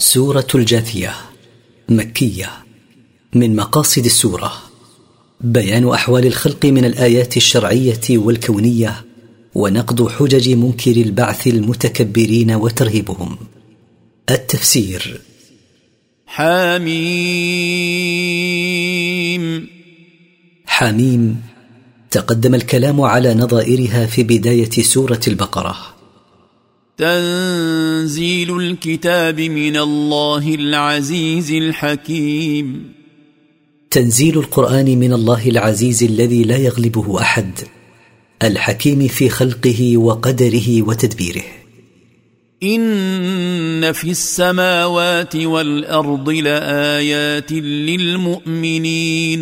سورة الجاثية مكية من مقاصد السورة. بيان أحوال الخلق من الآيات الشرعية والكونية ونقض حجج منكر البعث المتكبرين وترهيبهم. التفسير. حميم. حميم. تقدم الكلام على نظائرها في بداية سورة البقرة. تنزيل الكتاب من الله العزيز الحكيم. تنزيل القرآن من الله العزيز الذي لا يغلبه أحد الحكيم في خلقه وقدره وتدبيره. إن في السماوات والأرض لآيات للمؤمنين.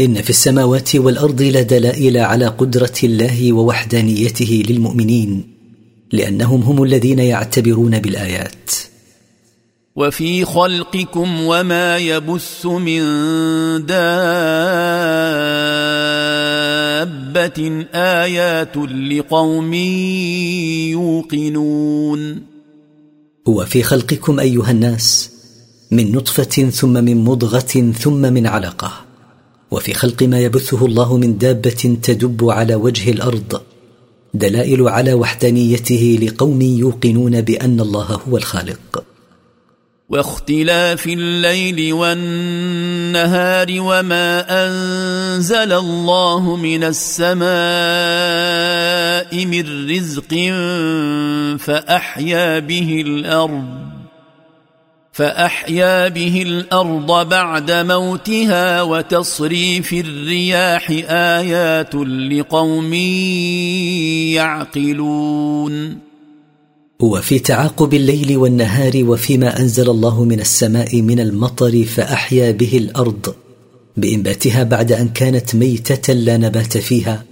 إن في السماوات والأرض لدلائل على قدرة الله ووحدانيته للمؤمنين. لأنهم هم الذين يعتبرون بالآيات. وفي خلقكم وما يبث من دابة آيات لقوم يوقنون. وفي خلقكم أيها الناس من نطفة ثم من مضغة ثم من علقة. وفي خلق ما يبثه الله من دابة تدب على وجه الأرض. دلائل على وحدانيته لقوم يوقنون بأن الله هو الخالق. واختلاف الليل والنهار وما أنزل الله من السماء من رزق فأحيا به الأرض. فأحيا به الأرض بعد موتها وتصريف الرياح آيات لقوم يعقلون. وفي تعاقب الليل والنهار وفيما أنزل الله من السماء من المطر فأحيا به الأرض. بإنباتها بعد أن كانت ميتة لا نبات فيها.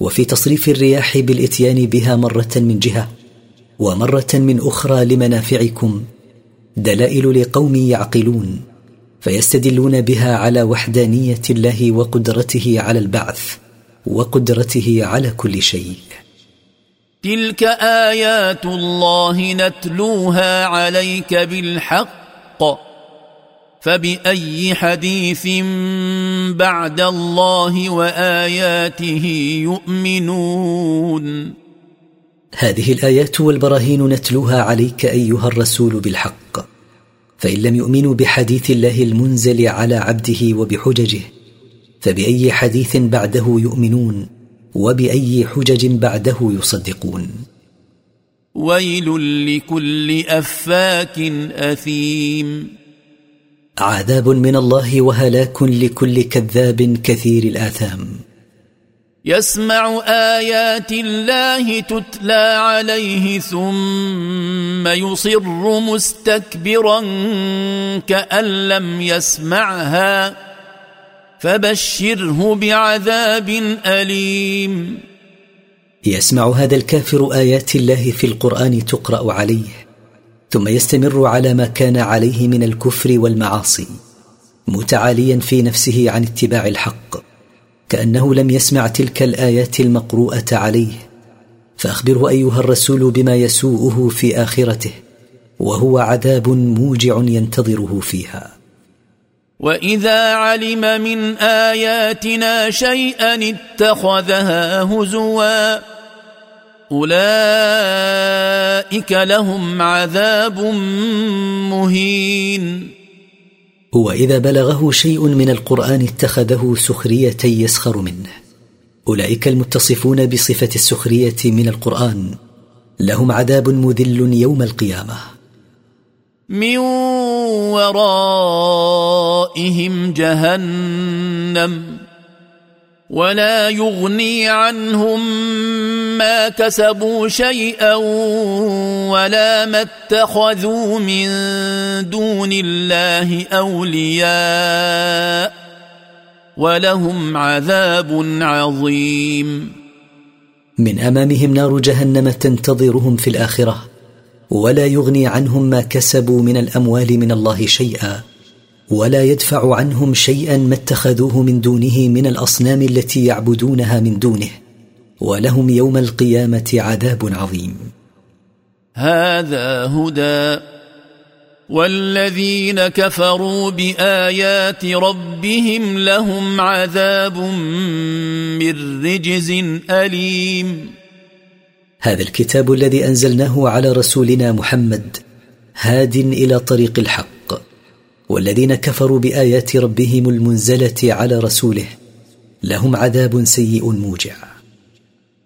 وفي تصريف الرياح بالإتيان بها مرة من جهة. ومرة من أخرى لمنافعكم. دلائل لقوم يعقلون فيستدلون بها على وحدانية الله وقدرته على البعث وقدرته على كل شيء. تلك آيات الله نتلوها عليك بالحق فبأي حديث بعد الله وآياته يؤمنون؟ هذه الآيات والبراهين نتلوها عليك أيها الرسول بالحق. فإن لم يؤمنوا بحديث الله المنزل على عبده وبحججه فبأي حديث بعده يؤمنون وبأي حجج بعده يصدقون. ويل لكل أفاك أثيم. عذاب من الله وهلاك لكل كذاب كثير الآثام. يسمع آيات الله تتلى عليه ثم يصر مستكبرا كأن لم يسمعها فبشره بعذاب أليم. يسمع هذا الكافر آيات الله في القرآن تقرأ عليه ثم يستمر على ما كان عليه من الكفر والمعاصي متعاليا في نفسه عن اتباع الحق. كأنه لم يسمع تلك الآيات المقروءة عليه. فأخبره أيها الرسول بما يسوءه في آخرته وهو عذاب موجع ينتظره فيها. وإذا علم من آياتنا شيئا اتخذها هزوا أولئك لهم عذاب مهين. واذا بلغه شيء من القرآن اتخذه سخريه يسخر منه. أولئك المتصفون بصفة السخرية من القرآن. لهم عذاب مذل يوم القيامة. من ورائهم جهنم. ولا يغني عنهم ما كسبوا شيئا ولا ما اتخذوا من دون الله أولياء ولهم عذاب عظيم. من أمامهم نار جهنم تنتظرهم في الآخرة ولا يغني عنهم ما كسبوا من الأموال من الله شيئا. ولا يدفع عنهم شيئا ما اتخذوه من دونه من الأصنام التي يعبدونها من دونه. ولهم يوم القيامة عذاب عظيم. هذا هدى. والذين كفروا بآيات ربهم لهم عذاب من رجز أليم. هذا الكتاب الذي أنزلناه على رسولنا محمد هاد إلى طريق الحق. والذين كفروا بآيات ربهم المنزلة على رسوله لهم عذاب سيء موجع.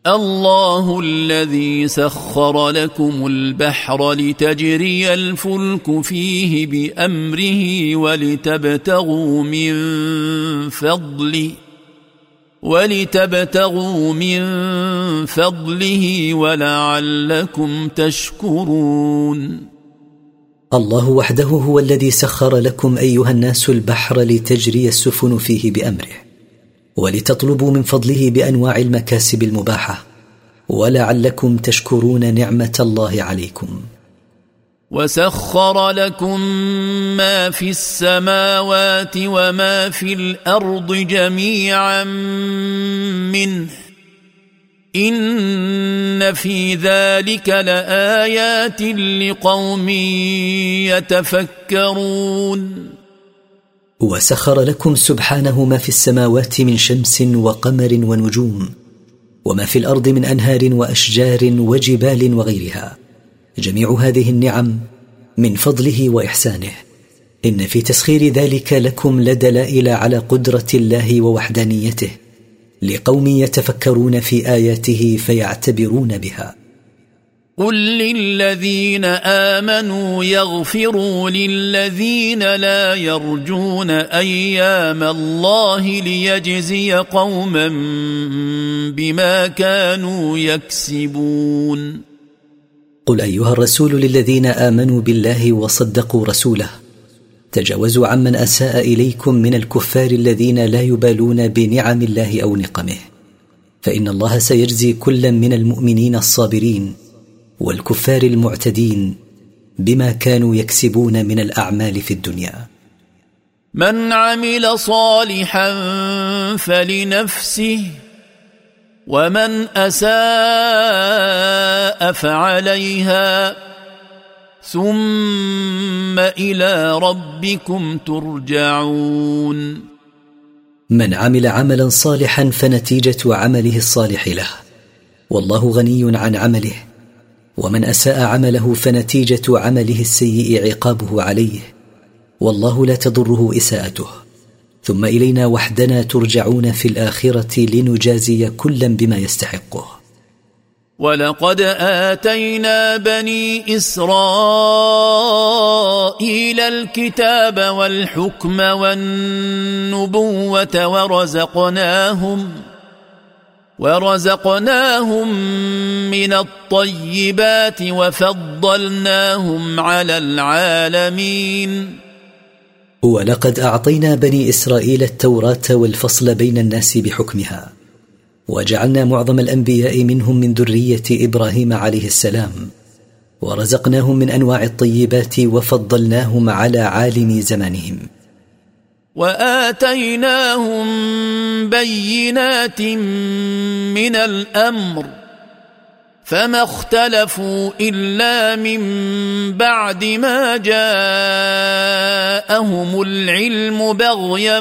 الله الذي سخر لكم البحر لتجري الفلك فيه بأمره ولتبتغوا من فضله ولتبتغوا من فضله ولعلكم تشكرون. الله وحده هو الذي سخر لكم أيها الناس البحر لتجري السفن فيه بأمره ولتطلبوا من فضله بأنواع المكاسب المباحة ولعلكم تشكرون نعمة الله عليكم. وسخر لكم ما في السماوات وما في الأرض جميعا منه إن في ذلك لآيات لقوم يتفكرون. وسخر لكم سبحانه ما في السماوات من شمس وقمر ونجوم وما في الأرض من أنهار وأشجار وجبال وغيرها. جميع هذه النعم من فضله وإحسانه. إن في تسخير ذلك لكم لدلائل على قدرة الله ووحدانيته. لقوم يتفكرون في آياته فيعتبرون بها. قل للذين آمنوا يغفروا للذين لا يرجون أيام الله ليجزي قوما بما كانوا يكسبون. قل أيها الرسول للذين آمنوا بالله وصدقوا رسوله. تجاوزوا عمن أساء إليكم من الكفار الذين لا يبالون بنعم الله أو نقمه. فإن الله سيجزي كلا من المؤمنين الصابرين والكفار المعتدين بما كانوا يكسبون من الأعمال في الدنيا. من عمل صالحا فلنفسه ومن أساء فعليها ثم إلى ربكم ترجعون. من عمل عملا صالحا فنتيجة عمله الصالح له. والله غني عن عمله. ومن أساء عمله فنتيجة عمله السيء عقابه عليه. والله لا تضره إساءته. ثم إلينا وحدنا ترجعون في الآخرة لنجازي كلا بما يستحقه. ولقد آتينا بني إسرائيل الكتاب والحكم والنبوة ورزقناهم ورزقناهم من الطيبات وفضلناهم على العالمين. ولقد أعطينا بني إسرائيل التوراة والفصل بين الناس بحكمها. وجعلنا معظم الأنبياء منهم من ذرية إبراهيم عليه السلام ورزقناهم من أنواع الطيبات وفضلناهم على عالم زمانهم. وآتيناهم بينات من الأمر فما اختلفوا إلا من بعد ما جاءهم العلم بغيا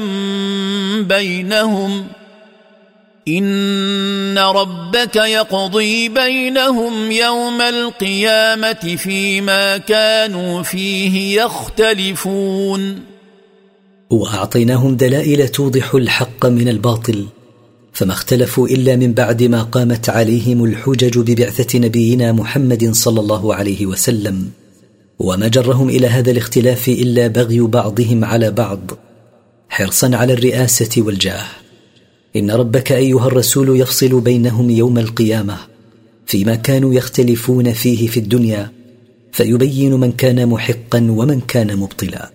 بينهم. إن ربك يقضي بينهم يوم القيامة فيما كانوا فيه يختلفون. وأعطيناهم دلائل توضح الحق من الباطل فما اختلفوا إلا من بعد ما قامت عليهم الحجج ببعثة نبينا محمد صلى الله عليه وسلم. وما جرهم إلى هذا الاختلاف إلا بغي بعضهم على بعض حرصا على الرئاسة والجاه. إن ربك أيها الرسول يفصل بينهم يوم القيامة فيما كانوا يختلفون فيه في الدنيا فيبين من كان محقا ومن كان مبطلا.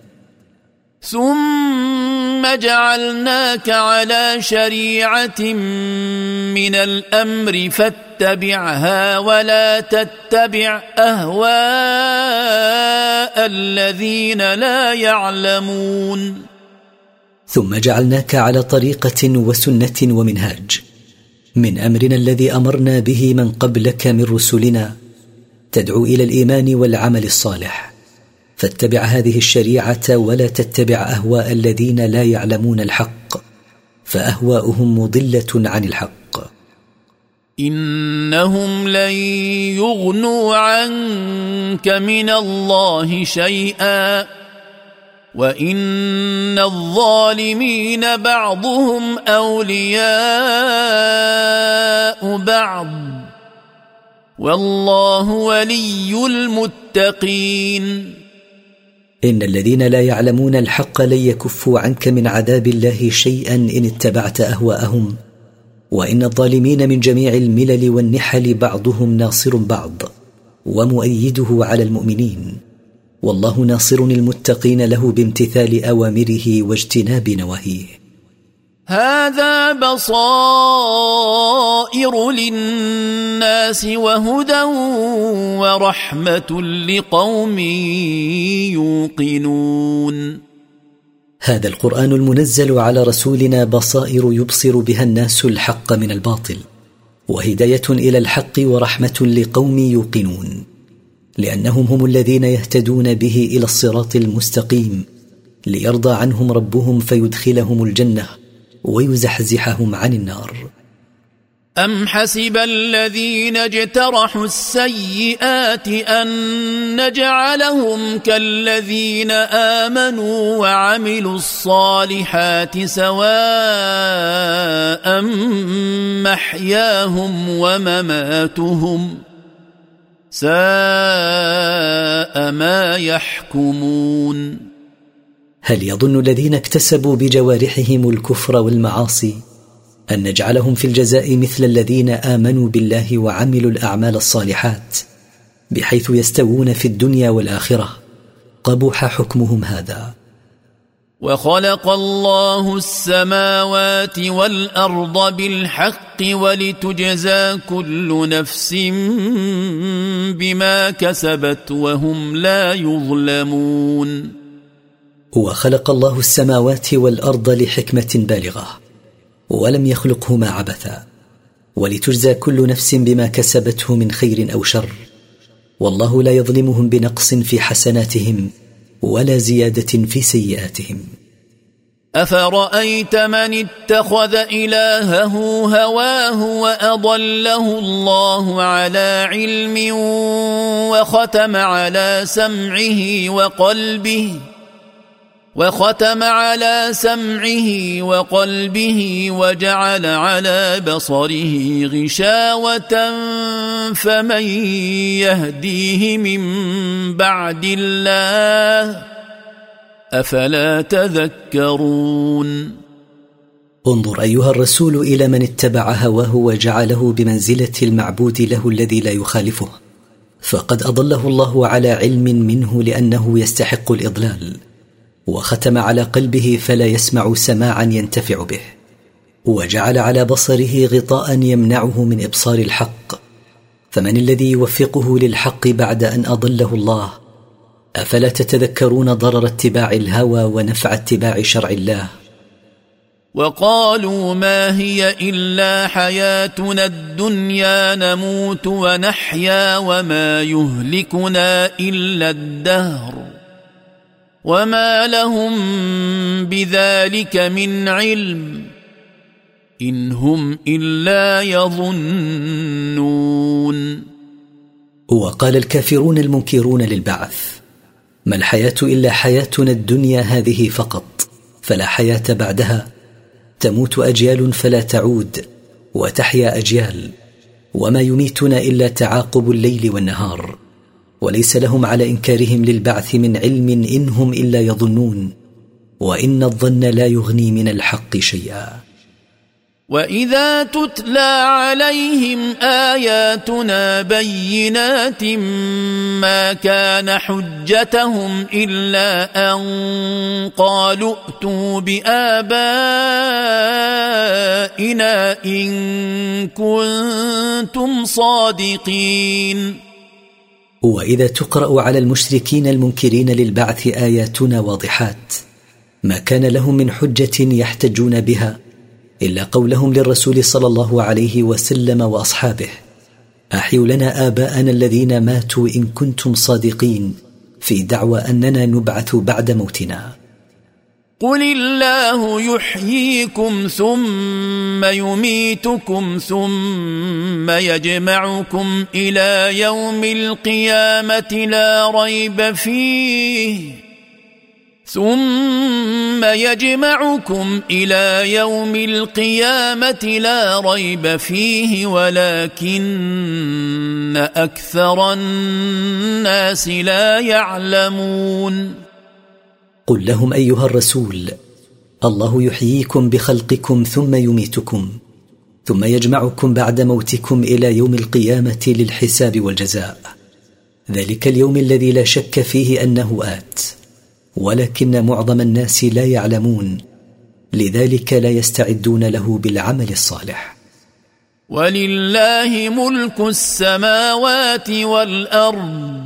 ثم جعلناك على شريعة من الأمر فاتبعها ولا تتبع أهواء الذين لا يعلمون. ثم جعلناك على طريقة وسنة ومنهاج. من أمرنا الذي أمرنا به من قبلك من رسلنا تدعو إلى الإيمان والعمل الصالح. فاتبع هذه الشريعة ولا تتبع أهواء الذين لا يعلمون الحق فأهواؤهم مضلة عن الحق. إنهم لن يغنوا عنك من الله شيئا. وان الظالمين بعضهم اولياء بعض والله ولي المتقين ان الذين لا يعلمون الحق لن يكفوا عنك من عذاب الله شيئا ان اتبعت اهواءهم وان الظالمين من جميع الملل والنحل بعضهم ناصر بعض ومؤيده على المؤمنين والله ناصر المتقين له بامتثال أوامره واجتناب نواهيه. هذا بصائر للناس وهدى ورحمة لقوم يوقنون. هذا القرآن المنزل على رسولنا بصائر يبصر بها الناس الحق من الباطل وهداية إلى الحق ورحمة لقوم يوقنون. لأنهم هم الذين يهتدون به إلى الصراط المستقيم ليرضى عنهم ربهم فيدخلهم الجنة ويزحزحهم عن النار. أم حسب الذين اجترحوا السيئات أن نجعلهم كالذين آمنوا وعملوا الصالحات سواء محياهم ومماتهم ساء ما يحكمون. هل يظن الذين اكتسبوا بجوارحهم الكفر والمعاصي أن نجعلهم في الجزاء مثل الذين آمنوا بالله وعملوا الأعمال الصالحات بحيث يستوون في الدنيا والآخرة؟ قبح حكمهم هذا. وخلق الله السماوات والأرض بالحق ولتجزى كل نفس بما كسبت وهم لا يظلمون. وخلق الله السماوات والأرض لحكمة بالغة ولم يخلقهما عبثا ولتجزى كل نفس بما كسبته من خير أو شر والله لا يظلمهم بنقص في حسناتهم ولا زيادة في سيئاتهم. أفرأيت من اتخذ إلهه هواه وأضله الله على علم وختم على سمعه وقلبه وختم على سمعه وقلبه وجعل على بصره غشاوة فمن يهديه من بعد الله أفلا تذكرون انظر أيها الرسول إلى من اتبع هواه وجعله بمنزلة المعبود له الذي لا يخالفه فقد أضله الله على علم منه لأنه يستحق الإضلال. وختم على قلبه فلا يسمع سماعا ينتفع به وجعل على بصره غطاء يمنعه من إبصار الحق. فمن الذي يوفقه للحق بعد أن أضله الله؟ أفلا تتذكرون ضرر اتباع الهوى ونفع اتباع شرع الله؟ وقالوا ما هي إلا حياتنا الدنيا نموت ونحيا وما يهلكنا إلا الدهر. وما لهم بذلك من علم ان هم الا يظنون وقال الكافرون المنكرون للبعث ما الحياة إلا حياتنا الدنيا هذه فقط فلا حياة بعدها تموت أجيال فلا تعود وتحيا أجيال وما يميتنا إلا تعاقب الليل والنهار. وليس لهم على إنكارهم للبعث من علم إن هم إلا يظنون وإن الظن لا يغني من الحق شيئا. وإذا تتلى عليهم آياتنا بينات ما كان حجتهم إلا أن قالوا ائتوا بآبائنا إن كنتم صادقين. وإذا تقرأ على المشركين المنكرين للبعث آياتنا واضحات ما كان لهم من حجة يحتجون بها إلا قولهم للرسول صلى الله عليه وسلم وأصحابه أحيوا لنا آباءنا الذين ماتوا إن كنتم صادقين في دعوى أننا نبعث بعد موتنا قل الله يحييكم ثم يميتكم ثم يجمعكم إلى يوم القيامه لا ريب فيه ثم يجمعكم إلى يوم القيامه لا ريب فيه ولكن أكثر الناس لا يعلمون قل لهم أيها الرسول الله يحييكم بخلقكم ثم يميتكم ثم يجمعكم بعد موتكم إلى يوم القيامة للحساب والجزاء. ذلك اليوم الذي لا شك فيه أنه آت. ولكن معظم الناس لا يعلمون لذلك لا يستعدون له بالعمل الصالح. ولله ملك السماوات والأرض.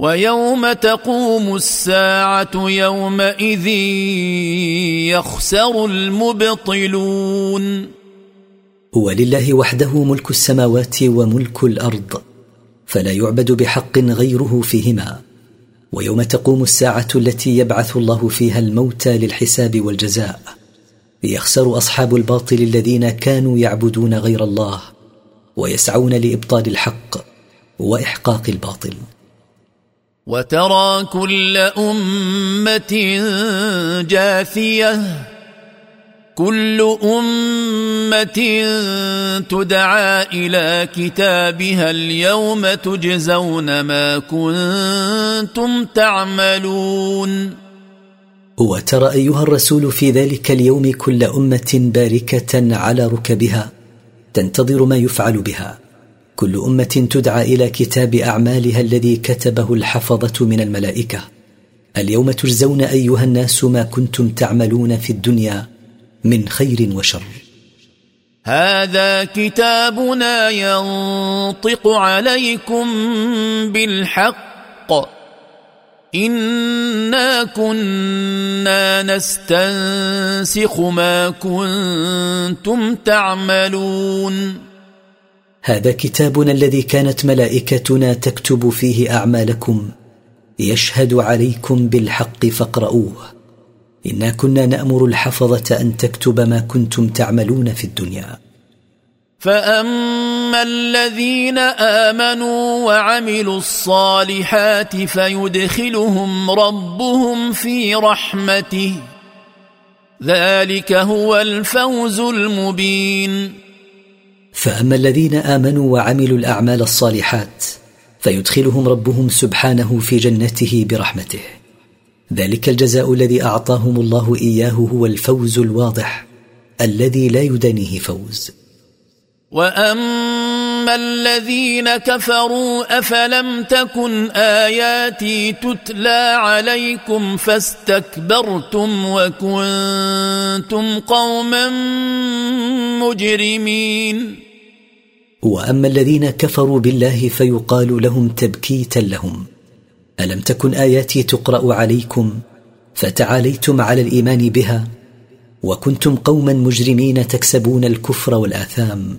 ويوم تقوم الساعة يومئذ يخسر المبطلون. ولله وحده ملك السماوات وملك الأرض فلا يعبد بحق غيره فيهما. ويوم تقوم الساعة التي يبعث الله فيها الموتى للحساب والجزاء يخسر أصحاب الباطل الذين كانوا يعبدون غير الله ويسعون لإبطال الحق وإحقاق الباطل. وترى كل أمة جاثية. كل أمة تدعى إلى كتابها اليوم تجزون ما كنتم تعملون. وترى أيها الرسول في ذلك اليوم كل أمة باركة على ركبها تنتظر ما يفعل بها. كل أمة تدعى إلى كتاب أعمالها الذي كتبه الحفظة من الملائكة. اليوم تجزون أيها الناس ما كنتم تعملون في الدنيا من خير وشر. هذا كتابنا ينطق عليكم بالحق. إنا كنا نستنسخ ما كنتم تعملون. هذا كتابنا الذي كانت ملائكتنا تكتب فيه أعمالكم. يشهد عليكم بالحق فاقرؤوه. إنا كنا نأمر الحفظة أن تكتب ما كنتم تعملون في الدنيا. فأما الذين آمنوا وعملوا الصالحات فيدخلهم ربهم في رحمته. ذلك هو الفوز المبين. فأما الذين آمنوا وعملوا الأعمال الصالحات فيدخلهم ربهم سبحانه في جنته برحمته. ذلك الجزاء الذي أعطاهم الله إياه هو الفوز الواضح الذي لا يدانيه فوز. وأما الذين كفروا افلم تكن اياتي تتلى عليكم فاستكبرتم وكنتم قوما مجرمين واما الذين كفروا بالله فيقال لهم تبكيتا لهم. الم تكن اياتي تقرا عليكم فتعاليتم على الايمان بها وكنتم قوما مجرمين تكسبون الكفر والاثام.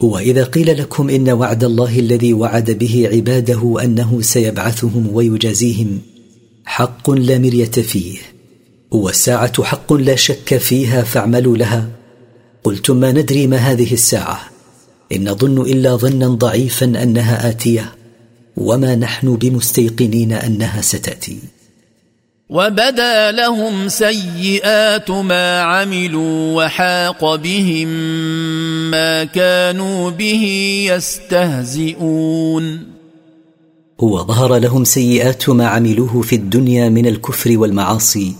وإذا قيل لكم إن وعد الله الذي وعد به عباده أنه سيبعثهم ويجازيهم حق لا مرية فيه والساعة حق لا شك فيها فاعملوا لها. قلتم ما ندري ما هذه الساعة؟ إن نظن إلا ظنا ضعيفا أنها آتية وما نحن بمستيقنين أنها ستأتي. وبدا لهم سيئات ما عملوا وحاق بهم ما كانوا به يستهزئون. وظهر لهم سيئات ما عملوه في الدنيا من الكفر والمعاصي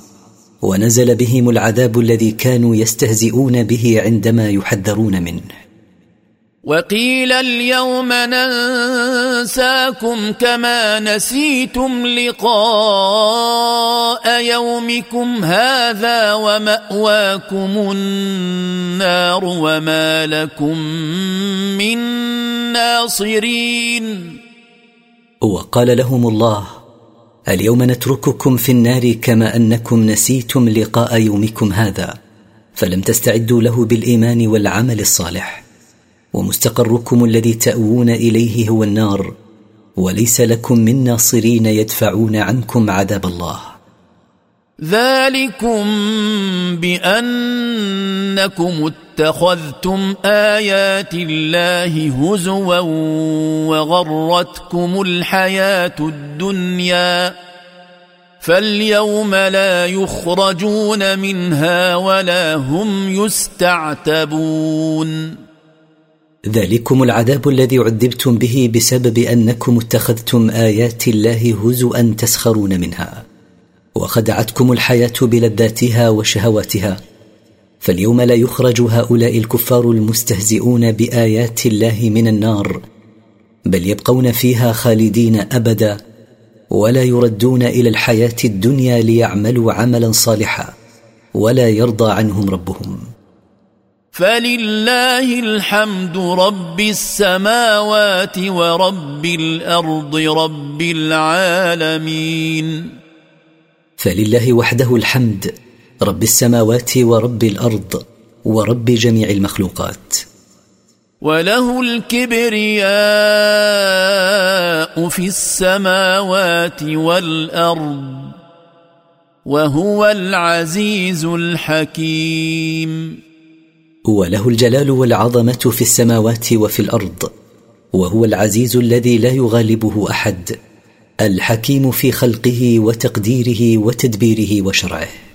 ونزل بهم العذاب الذي كانوا يستهزئون به عندما يحذرون منه. وقيل اليوم ننساكم كما نسيتم لقاء يومكم هذا ومأواكم النار وما لكم من ناصرين. وقال لهم الله اليوم نترككم في النار كما أنكم نسيتم لقاء يومكم هذا فلم تستعدوا له بالإيمان والعمل الصالح. ومستقركم الذي تأوون إليه هو النار وليس لكم من ناصرين يدفعون عنكم عذاب الله. ذلكم بأنكم اتخذتم آيات الله هزوا وغرتكم الحياة الدنيا فاليوم لا يخرجون منها ولا هم يستعتبون. ذلكم العذاب الذي عذبتم به بسبب أنكم اتخذتم آيات الله هزوا تسخرون منها. وخدعتكم الحياة بلذاتها وشهواتها. فاليوم لا يخرج هؤلاء الكفار المستهزئون بآيات الله من النار بل يبقون فيها خالدين أبدا ولا يردون إلى الحياة الدنيا ليعملوا عملا صالحا ولا يرضى عنهم ربهم. فلله الحمد رب السماوات ورب الأرض رب العالمين. فلله وحده الحمد رب السماوات ورب الأرض ورب جميع المخلوقات. وله الكبرياء في السماوات والارض وهو العزيز الحكيم. وله الجلال والعظمة في السماوات وفي الأرض وهو العزيز الذي لا يغالبه أحد الحكيم في خلقه وتقديره وتدبيره وشرعه.